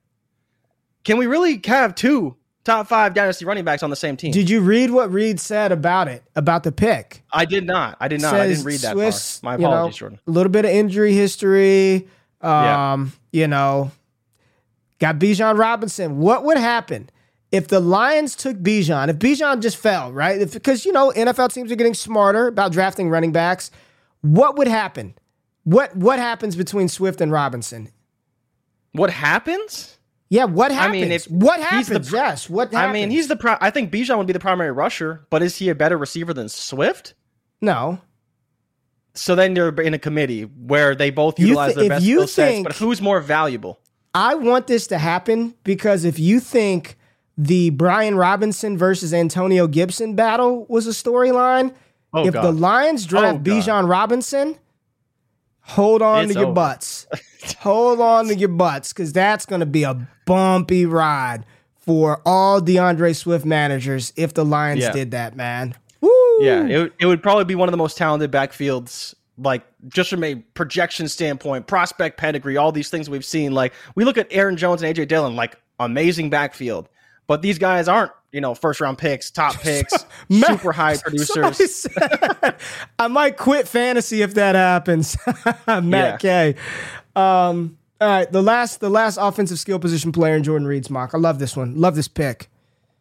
Can we really have two top five dynasty running backs on the same team? Did you read what Reid said about it about the pick? I did not. I did not. I didn't read that Swiss. My you know, apologies, Jordan. A little bit of injury history. Yeah. Um, you know, got Bijan Robinson. What would happen if the Lions took Bijan? If Bijan just fell, right? If, because you know NFL teams are getting smarter about drafting running backs. What would happen? What what happens between Swift and Robinson? What happens? Yeah, what happens? I mean, if what happens? he's the happens? pr- yes, what happens? I mean, he's the. Pri- I think Bijan would be the primary rusher, but is he a better receiver than Swift? no. So then you're in a committee where they both utilize thi- their best skill sets, but who's more valuable? I want this to happen because if you think the Brian Robinson versus Antonio Gibson battle was a storyline, Oh, if God. the Lions draft Oh, Bijan Robinson, hold on It's to your over. butts. hold on to your butts because that's going to be a bumpy ride for all DeAndre Swift managers if the Lions Yeah. did that, man. Yeah, it, it would probably be one of the most talented backfields, like just from a projection standpoint, prospect pedigree, all these things we've seen. Like we look at Aaron Jones and AJ Dillon, like amazing backfield, but these guys aren't, you know, first round picks, top picks, super high producers. Said, I might quit fantasy if that happens. Matt yeah. K. Um, all right, the last the last offensive skill position player in Jordan Reid's mock. I love this one. Love this pick.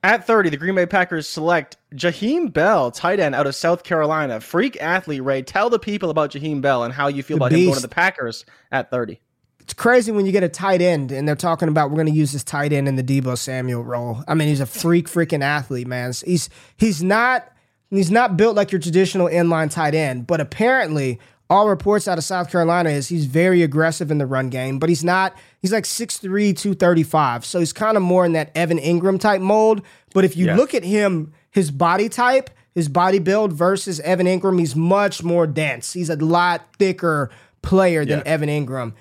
At 30, the Green Bay Packers select Jaheim Bell, tight end out of South Carolina. Freak athlete, Ray. Tell the people about Jaheim Bell and how you feel the about beast. him going to the Packers at 30. It's crazy when you get a tight end and they're talking about we're going to use this tight end in the Deebo Samuel role. I mean, he's a freak freaking athlete, man. He's he's not he's not built like your traditional inline tight end, but apparently all reports out of South Carolina is he's very aggressive in the run game, but he's not, he's like 6'3, 235. So he's kind of more in that Evan Engram type mold. But if you yeah. look at him, his body type, his body build versus Evan Engram, he's much more dense. He's a lot thicker player than yeah. Evan Engram.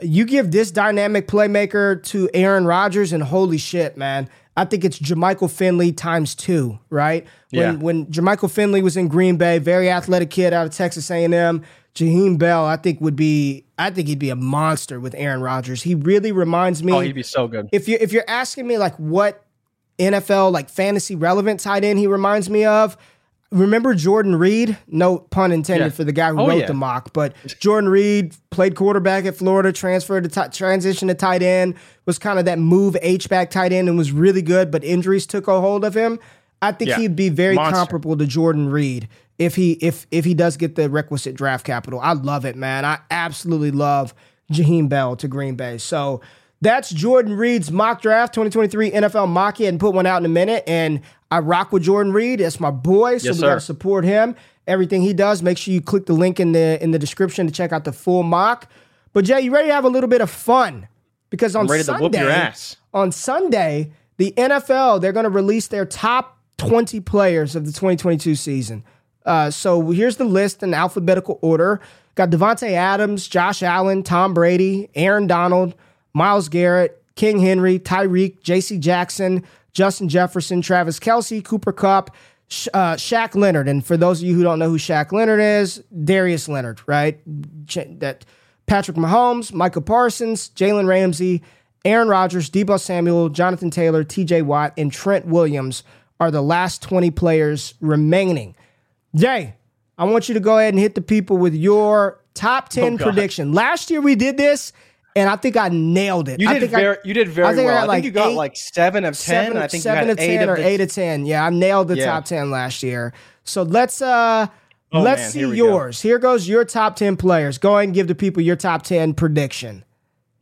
You give this dynamic playmaker to Aaron Rodgers, and holy shit, man. I think it's Jermichael Finley times two, right? When yeah. when Jermichael Finley was in Green Bay, very athletic kid out of Texas A&M, Jaheim Bell, I think would be I think he'd be a monster with Aaron Rodgers. He really reminds me Oh, he'd be so good. If you if you're asking me like what NFL like fantasy relevant tight end he reminds me of, remember Jordan Reed? No pun intended yeah. for the guy who oh, wrote yeah. the mock, but Jordan Reed played quarterback at Florida, transferred to t- transition to tight end, was kind of that move H back tight end and was really good, but injuries took a hold of him. I think yeah. he'd be very Monster. comparable to Jordan Reed if he if if he does get the requisite draft capital. I love it, man. I absolutely love Jaheim Bell to Green Bay. So that's Jordan Reid's mock draft 2023 NFL mock. He hadn't put one out in a minute, and I rock with Jordan Reid. That's my boy, so yes, we gotta support him. Everything he does. Make sure you click the link in the in the description to check out the full mock. But Jay, you ready to have a little bit of fun? Because on Sunday, on Sunday, the NFL they're going to release their top 20 players of the 2022 season. Uh, so here's the list in alphabetical order. Got Davante Adams, Josh Allen, Tom Brady, Aaron Donald, Myles Garrett, King Henry, Tyreek, J.C. Jackson, Justin Jefferson, Travis Kelce, Cooper Kupp, uh, Shaq Leonard. And for those of you who don't know who Shaq Leonard is, Darius Leonard, right? That Patrick Mahomes, Michael Parsons, Jalen Ramsey, Aaron Rodgers, Deebo Samuel, Jonathan Taylor, T.J. Watt, and Trent Williams are the last 20 players remaining. Jay, I want you to go ahead and hit the people with your top 10 oh, prediction. Last year we did this and I think I nailed it. You I did very, I, you did very I think well. I, got like I you got eight, like seven of ten. Seven, I think seven of ten or eight of ten. Yeah, I nailed the yeah. top ten last year. So let's uh oh, let's man, see here yours. Go. Here goes your top ten players. Go ahead and give the people your top ten prediction.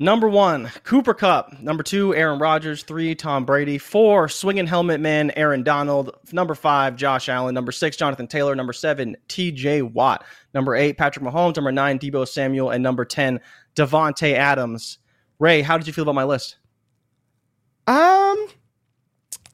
Number one, Cooper Kupp. Number two, Aaron Rodgers. Three, Tom Brady. Four, swinging helmet man, Aaron Donald. Number five, Josh Allen. Number six, Jonathan Taylor. Number seven, T.J. Watt. Number eight, Patrick Mahomes. Number nine, Deebo Samuel. And number 10, Davante Adams. Ray, how did you feel about my list? Um,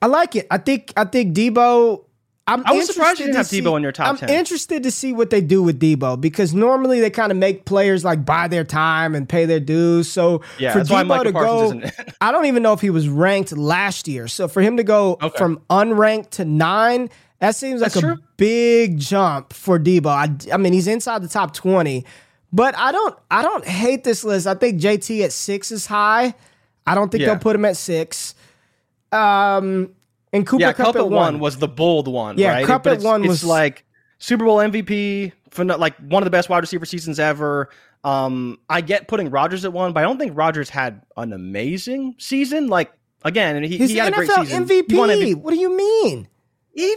I like it. I think I think Deebo I'm I was surprised you didn't have see, Deebo in your top I'm 10. I'm interested to see what they do with Deebo because normally they kind of make players like buy their time and pay their dues. So yeah, for Deebo to go, I don't even know if he was ranked last year. So for him to go okay. from unranked to nine, that seems like That's a true. big jump for Deebo. I, I mean, he's inside the top 20, but I don't I don't hate this list. I think JT at six is high. I don't think yeah. they'll put him at six. Um, and Cooper yeah, Kupp at one. was the bold one. Yeah, right? Kupp but at one was like Super Bowl MVP for like one of the best wide receiver seasons ever. Um, I get putting Rodgers at one, but I don't think Rodgers had an amazing season. Like again, he, He's he had NFL a great season. MVP. MVP. What do you mean? He, he,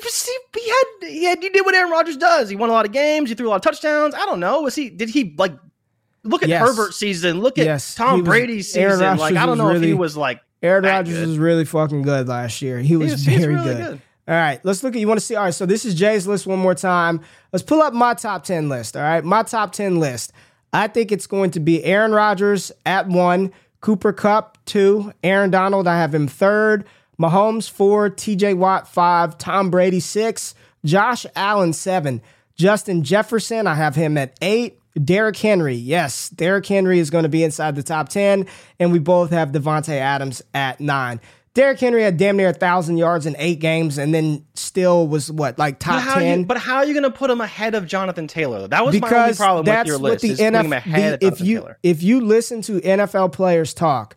he had he had he did what Aaron Rodgers does. He won a lot of games. He threw a lot of touchdowns. I don't know. Was he? Did he like? Look at yes. Herbert's season. Look at yes. Tom was, Brady's season. Like I don't know really, if he was like Aaron Rodgers was really fucking good last year. He was, he was very really good. good. All right, let's look at you want to see. All right, so this is Jay's list one more time. Let's pull up my top 10 list. All right, my top 10 list. I think it's going to be Aaron Rodgers at one, Cooper Kupp two, Aaron Donald, I have him third, Mahomes four, TJ Watt five, Tom Brady six, Josh Allen seven, Justin Jefferson, I have him at eight, Derrick Henry, yes, Derrick Henry is going to be inside the top 10, and we both have Davante Adams at nine. Derrick Henry had damn near a thousand yards in eight games, and then still was what like top ten. you, but how are you going to put him ahead of Jonathan Taylor? That was my only because problem with that's your what list. the is putting him NFL. ahead of the- if you Taylor. if you listen to NFL players talk,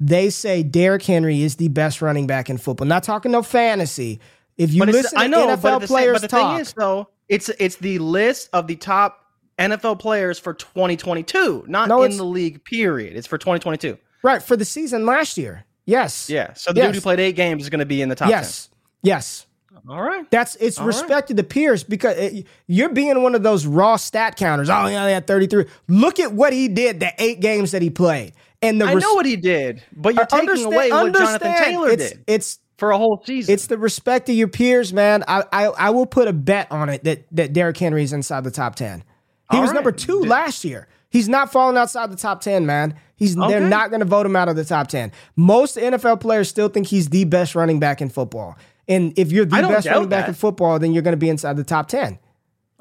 they say Derrick Henry is the best running back in football. Not talking no fantasy. If you But listen I know, NFL but, the players but the talk, thing is, though, it's it's the list of the top NFL players for 2022, not No, in the league. Period. It's for 2022. right for the season last year. Yes. Yeah. So the Yes. dude who played eight games is going to be in the top Yes. Yes. 10. All right. That's it's All right. respected to the peers because it, you're being one of those raw stat counters. Oh yeah, they had 33. Look at what he did the eight games that he played. And the I res- know what he did, but you're uh, taking understand- away what Jonathan. Taylor it's, did It's for a whole season. it's the respect of your peers, man. I I, I will put a bet on it that that Derrick Henry is inside the top 10. He All was right. number 2 last year. He's not falling outside the top 10, man. He's Okay. they're not going to vote him out of the top 10. Most NFL players still think he's the best running back in football. And if you're the best running back that. in football, then you're going to be inside the top 10.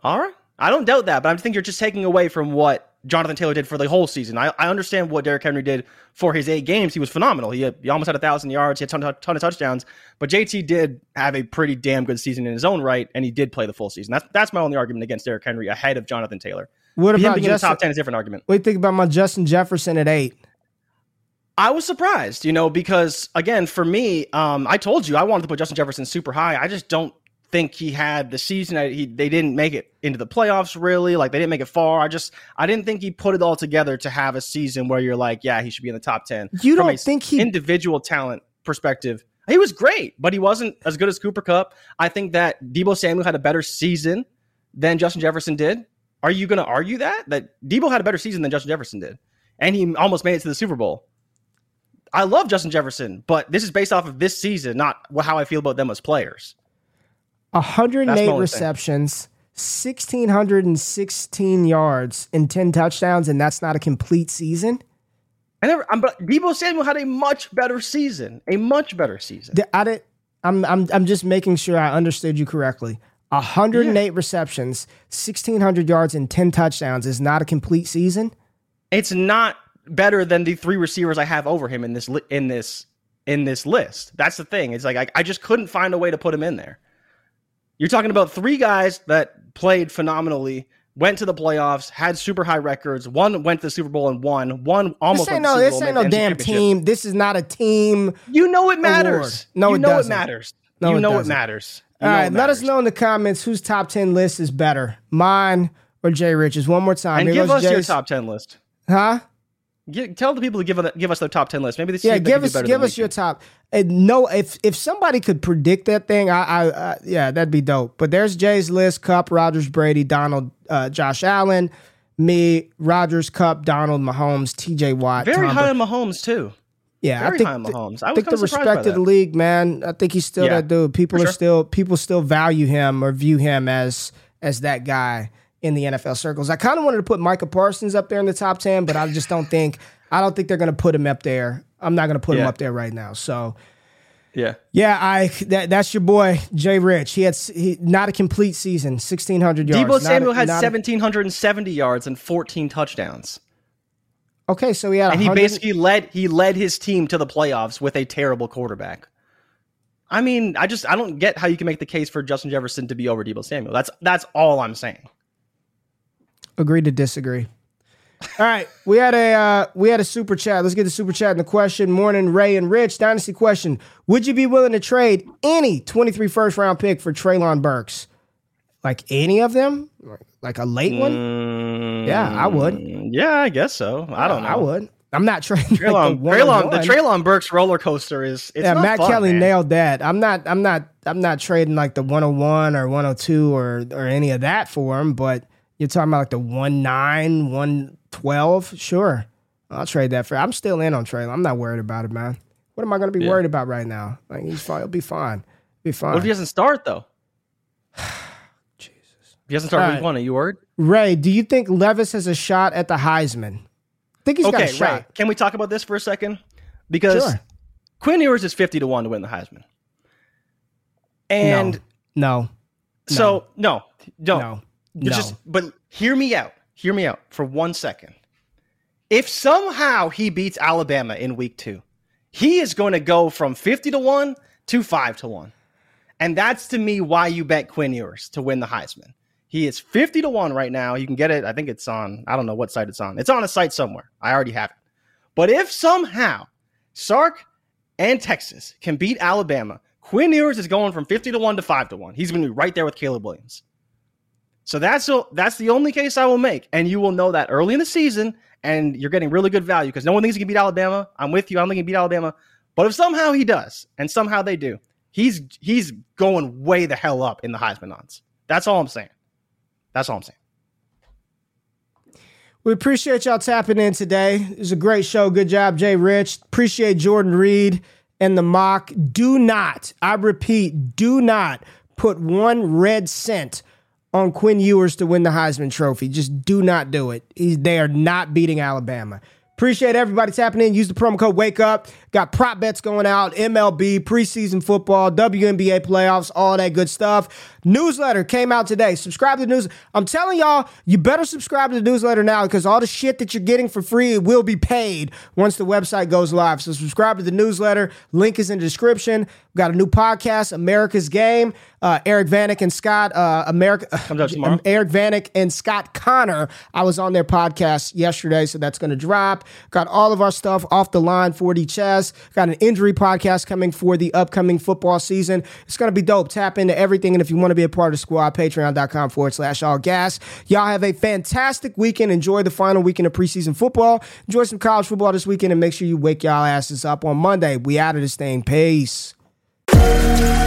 All right. I don't doubt that, but I think you're just taking away from what Jonathan Taylor did for the whole season. I, I understand what Derrick Henry did for his eight games. He was phenomenal. He, had, he almost had a thousand yards. He had a ton, ton of touchdowns. But JT did have a pretty damn good season in his own right, and he did play the full season. That's that's my only argument against Derrick Henry ahead of Jonathan Taylor. What Him about being in the top ten is a different argument. What do you think about my Justin Jefferson at eight? I was surprised, you know, because again, for me, um, I told you I wanted to put Justin Jefferson super high. I just don't think he had the season. that He they didn't make it into the playoffs really. Like they didn't make it far. I just I didn't think he put it all together to have a season where you're like, yeah, he should be in the top ten. You From don't think he- individual talent perspective? He was great, but he wasn't as good as Cooper Kupp. I think that Deebo Samuel had a better season than Justin Jefferson did. Are you going to argue that that Deebo had a better season than Justin Jefferson did, and he almost made it to the Super Bowl? I love Justin Jefferson, but this is based off of this season, not how I feel about them as players. 108 That's my only thing. receptions, 1,616 yards, and 10 touchdowns, and that's not a complete season. I never, I'm, but Deebo Samuel had a much better season, a much better season. I did, I'm, I'm, I'm just making sure I understood you correctly. 108 receptions, 1,600 yards, and 10 touchdowns is not a complete season. It's not better than the three receivers I have over him in this li- in this in this list. That's the thing. It's like I, I just couldn't find a way to put him in there. You're talking about three guys that played phenomenally, went to the playoffs, had super high records. One went to the Super Bowl and won. One almost This ain't no, this Bowl, ain't no damn team. This is not a team. You know it matters. No, you it know doesn't. it matters. No, you it know doesn't. it matters. You All know let us know in the comments whose top 10 list is better, mine or Jay Rich's. One more time. And Here give us your top ten list. Huh? Gi- tell the people to give give us their top ten list. Maybe see Yeah, give us give us your top. And no, if if somebody could predict that thing, I, I uh, yeah, that'd be dope. But there's Jay's list: Kupp, Rodgers, Brady, Donald, uh, Josh Allen, me, Rodgers, Kupp, Donald, Mahomes, T.J. Watt. Very Tom high on Mahomes too. yeah, very I think high on Mahomes. I I think the kinda surprised by respect of the league, man. I think he's still Yeah, that dude. People are sure. still people still value him or view him as as that guy in the NFL circles. I kind of wanted to put Micah Parsons up there in the top ten, but I just don't think I don't think they're going to put him up there. I'm not going to put him up there right now. So. Yeah. Yeah, I that, that's your boy Jay Rich. He had he, not a complete season, sixteen hundred yards. Deebo Not a- Samuel had not a- 1770 yards and 14 touchdowns. okay, so he had And he basically led he led his team to the playoffs with a terrible quarterback. I mean, I just I don't get how you can make the case for Justin Jefferson to be over Deebo Samuel. That's that's all I'm saying. Agree to disagree. All right, we had a uh, we had a super chat. Let's get the super chat and the question. Morning, Ray and Rich. Dynasty question: Would you be willing to trade any 23 first round pick for Treylon Burks? Like any of them? Like a late one? Yeah, I would. Mm, Yeah, I guess so. I don't know. I would. I'm not trading like, Treylon, the Treylon, the. Traylon Burks roller coaster is it's yeah, Matt fun, Kelly man. nailed that. I'm not I'm not I'm not trading like the 101 or 102 or or any of that for him, but you're talking about like the 19, 112, sure. I'll trade that for I'm still in on Treylon. I'm not worried about it, man. What am I gonna be Yeah. worried about right now? Like he's fine, he'll be fine. Be fine. What if he doesn't start though? Jesus. If he doesn't start All week one, are you worried? Ray, do you think Levis has a shot at the Heisman? I think he's got a Okay, shot. right. Can we talk about this for a second? Because Sure. Quinn Ewers is 50 to 1 to win the Heisman. And No. so no, don't. No. But No. Just but hear me out. Hear me out for one second. If somehow he beats Alabama in week 2, he is going to go from 50 to 1 to 5 to 1. And that's to me why you bet Quinn Ewers to win the Heisman. He is 50 to 1 right now. You can get it. I think it's on, I don't know what site it's on. It's on a site somewhere. I already have it. But if somehow Sark and Texas can beat Alabama, Quinn Ewers is going from 50 to 1 to 5 to 1. He's going to be right there with Caleb Williams. So that's that's the only case I will make, and you will know that early in the season, and you're getting really good value because no one thinks he can beat Alabama. I'm with you. i'm not think he beat Alabama, but if somehow he does, and somehow they do, he's he's going way the hell up in the Heisman odds. That's all I'm saying. That's all I'm saying. We appreciate y'all tapping in today. It was a great show. Good job, Jay Rich. Appreciate Jordan Reid and the mock. Do not, I repeat, do not put one red cent on Quinn Ewers to win the Heisman Trophy. Just do not do it. He's, they are not beating Alabama. Appreciate everybody tapping in. Use the promo code Wake Up. Got prop bets going out, MLB, preseason football, WNBA playoffs, all that good stuff. Newsletter came out today. Subscribe to the news. I'm telling y'all, you better subscribe to the newsletter now because all the shit that you're getting for free will be paid once the website goes live. So subscribe to the newsletter. Link is in the description. Got a new podcast, America's Game. Uh, Eric Vanek and Scott, uh, America, Comes out tomorrow. Eric Vanek and Scott Connor. I was on their podcast yesterday, so that's going to drop. Got all of our stuff off the line 4D chess. Got an injury podcast coming for the upcoming football season. It's going to be dope. Tap into everything. And if you want to be a part of the squad, patreon.com forward slash all gas. Y'all have a fantastic weekend. Enjoy the final weekend of preseason football. Enjoy some college football this weekend and make sure you wake y'all asses up on Monday. We out of this thing. Peace. Música